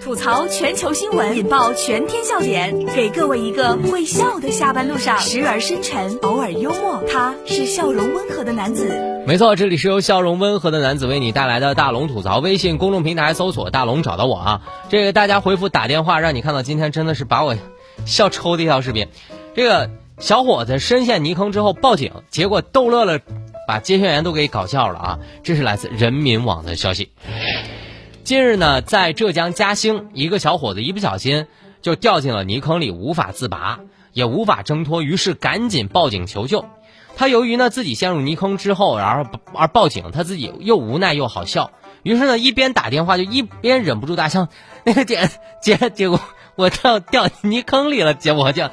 吐槽全球新闻，引爆全天笑点，给各位一个会笑的下班路上，时而深沉，偶尔幽默。他是笑容温和的男子。没错，这里是由笑容温和的男子为你带来的大龙吐槽。微信公众平台搜索“大龙”找到我啊。这个大家回复打电话，让你看到今天真的是把我笑抽的一条视频。这个小伙子深陷泥坑之后报警，结果逗乐了，把接线员都给搞笑了啊！这是来自人民网的消息。近日呢，在浙江嘉兴，一个小伙子一不小心就掉进了泥坑里，无法自拔，也无法挣脱，于是赶紧报警求救。他由于呢自己陷入泥坑之后，然后而报警，他自己又无奈又好笑，于是呢一边打电话就一边忍不住大笑：“那个姐姐，结果我掉掉泥坑里了，结果就。”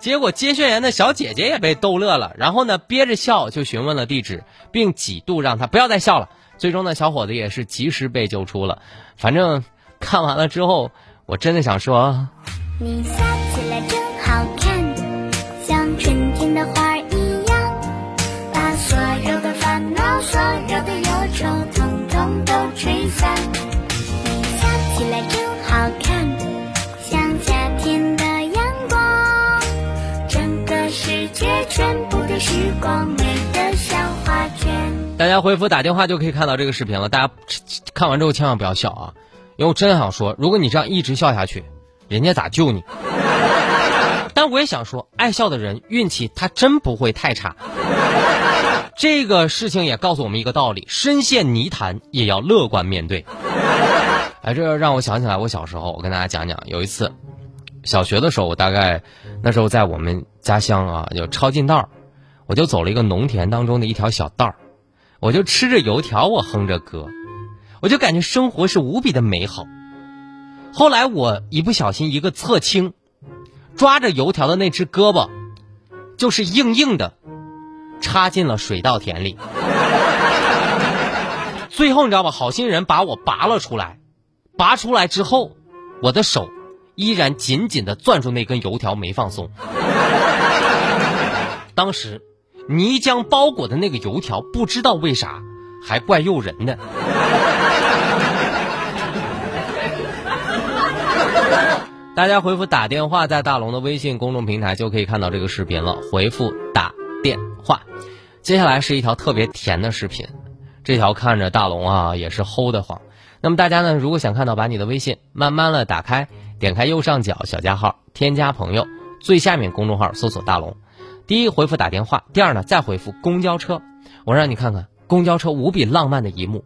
结果接线员的小姐姐也被逗乐了，然后呢憋着笑就询问了地址，并几度让他不要再笑了。最终呢，小伙子也是及时被救出了。反正看完了之后，我真的想说，你笑起来真好看，像春天的花儿一样，把所有的烦恼、所有的忧愁，统统都吹散。你笑起来真好看，像夏天的阳光，整个世界全部的时光美。大家回复打电话就可以看到这个视频了。大家看完之后千万不要笑啊，因为我真想说，如果你这样一直笑下去，人家咋救你？但我也想说，爱笑的人运气他真不会太差。这个事情也告诉我们一个道理：深陷泥潭也要乐观面对。哎，这让我想起来我小时候，我跟大家讲讲，有一次小学的时候，我大概那时候在我们家乡啊，就抄近道我就走了一个农田当中的一条小道儿。我就吃着油条，我哼着歌，我就感觉生活是无比的美好。后来我一不小心一个侧倾，抓着油条的那只胳膊，就是硬硬的插进了水稻田里。最后你知道吧？好心人把我拔了出来，拔出来之后，我的手依然紧紧的攥住那根油条没放松。当时。泥浆包裹的那个油条，不知道为啥还怪诱人的。大家回复打电话，在大龙的微信公众平台就可以看到这个视频了。回复打电话，接下来是一条特别甜的视频，这条看着大龙啊也是齁的慌。那么大家呢，如果想看到，把你的微信慢慢的打开，点开右上角小加号，添加朋友，最下面公众号搜索大龙。第一回复打电话，第二呢再回复公交车。我让你看看公交车无比浪漫的一幕：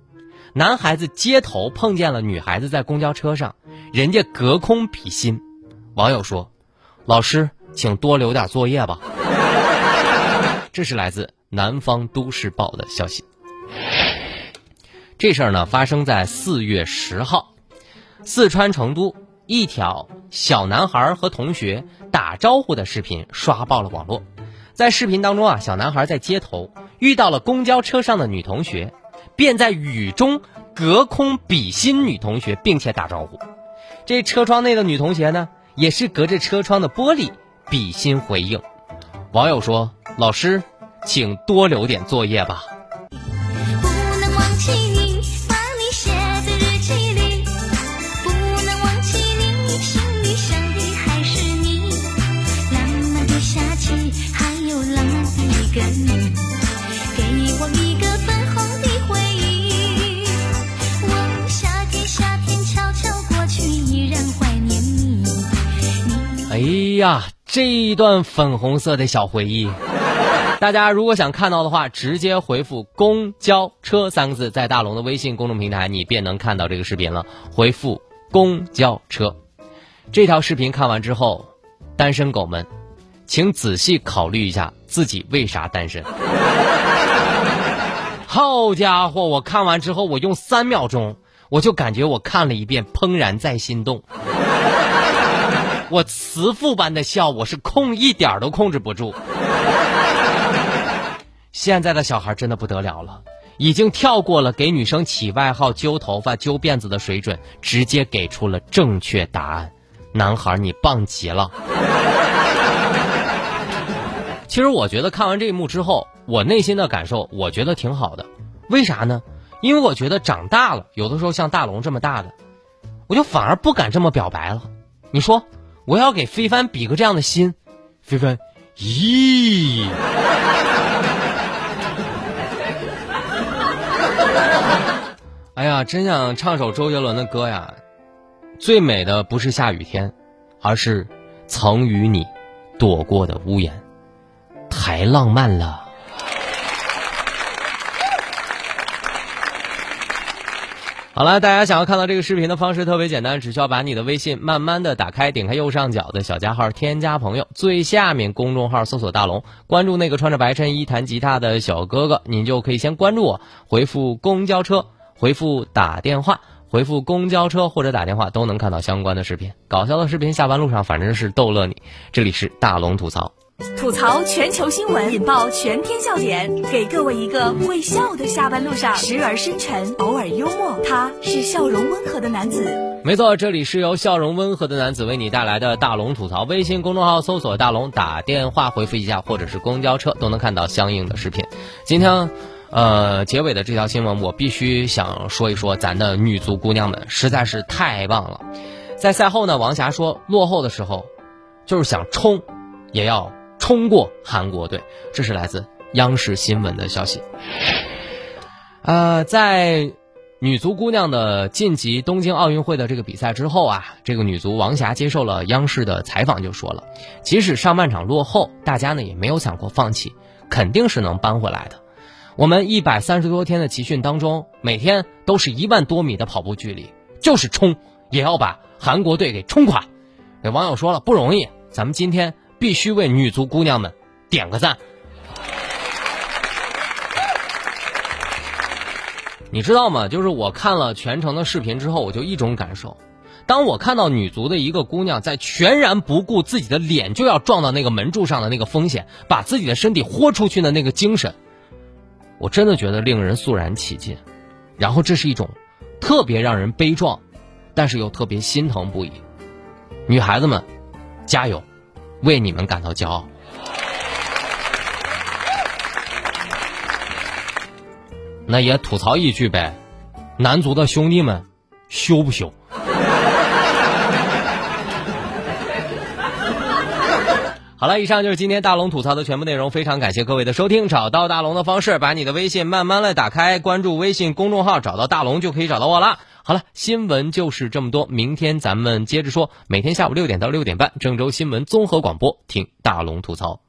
男孩子街头碰见了女孩子在公交车上，人家隔空比心。网友说：“老师，请多留点作业吧。” 这是来自南方都市报的消息。这事儿呢发生在四月十号，四川成都，一条小男孩和同学打招呼的视频刷爆了网络。在视频当中啊，小男孩在街头遇到了公交车上的女同学，便在雨中隔空比心女同学，并且打招呼。这车窗内的女同学呢，也是隔着车窗的玻璃比心回应。网友说：“老师，请多留点作业吧。”呀，这一段粉红色的小回忆，大家如果想看到的话，直接回复“公交车”三个字，在大龙的微信公众平台，你便能看到这个视频了。回复“公交车”，这条视频看完之后，单身狗们，请仔细考虑一下自己为啥单身。好家伙，我看完之后，我用三秒钟，我就感觉我看了一遍《怦然在心动》。我慈父般的笑，我是控一点都控制不住。现在的小孩真的不得了了，已经跳过了给女生起外号、揪头发、揪辫子的水准，直接给出了正确答案。男孩，你棒极了。其实我觉得看完这一幕之后，我内心的感受，我觉得挺好的。为啥呢？因为我觉得长大了，有的时候像大龙这么大的。我就反而不敢这么表白了。你说，我要给非凡比个这样的心，非凡，咦？哎呀，真想唱首周杰伦的歌呀！最美的不是下雨天，而是曾与你躲过的屋檐，太浪漫了。好了，大家想要看到这个视频的方式特别简单，只需要把你的微信慢慢的打开，点开右上角的小加号，添加朋友，最下面公众号搜索大龙，关注那个穿着白衬衣弹吉他的小哥哥，您就可以先关注我，回复公交车，回复打电话，回复公交车或者打电话都能看到相关的视频，搞笑的视频，下班路上反正是逗乐你。这里是大龙吐槽。吐槽全球新闻，引爆全天笑点，给各位一个会笑的下班路上，时而深沉，偶尔幽默，他是笑容温和的男子。没错，这里是由笑容温和的男子为你带来的大龙吐槽。微信公众号搜索“大龙”，打电话回复一下，或者是公交车都能看到相应的视频。今天，呃，结尾的这条新闻，我必须想说一说，咱的女足姑娘们实在是太棒了。在赛后呢，王霞说，落后的时候，就是想冲，也要。冲过韩国队，这是来自央视新闻的消息。呃，在女足姑娘的晋级东京奥运会的这个比赛之后啊，这个女足王霞接受了央视的采访，就说了，即使上半场落后，大家呢也没有想过放弃，肯定是能扳回来的。我们一百三十多天的集训当中，每天都是一万多米的跑步距离，就是冲，也要把韩国队给冲垮。那网友说了，不容易，咱们今天。必须为女足姑娘们点个赞。你知道吗？就是我看了全程的视频之后，我就一种感受：当我看到女足的一个姑娘在全然不顾自己的脸就要撞到那个门柱上的那个风险，把自己的身体豁出去的那个精神，我真的觉得令人肃然起敬。然后这是一种特别让人悲壮，但是又特别心疼不已。女孩子们，加油！为你们感到骄傲。那也吐槽一句呗，男足的兄弟们，羞不羞？好了，以上就是今天大龙吐槽的全部内容，非常感谢各位的收听。找到大龙的方式，把你的微信慢慢的打开，关注微信公众号，找到大龙就可以找到我了。好了，新闻就是这么多，明天咱们接着说。每天下午六点到六点半，郑州新闻综合广播，听大龙吐槽。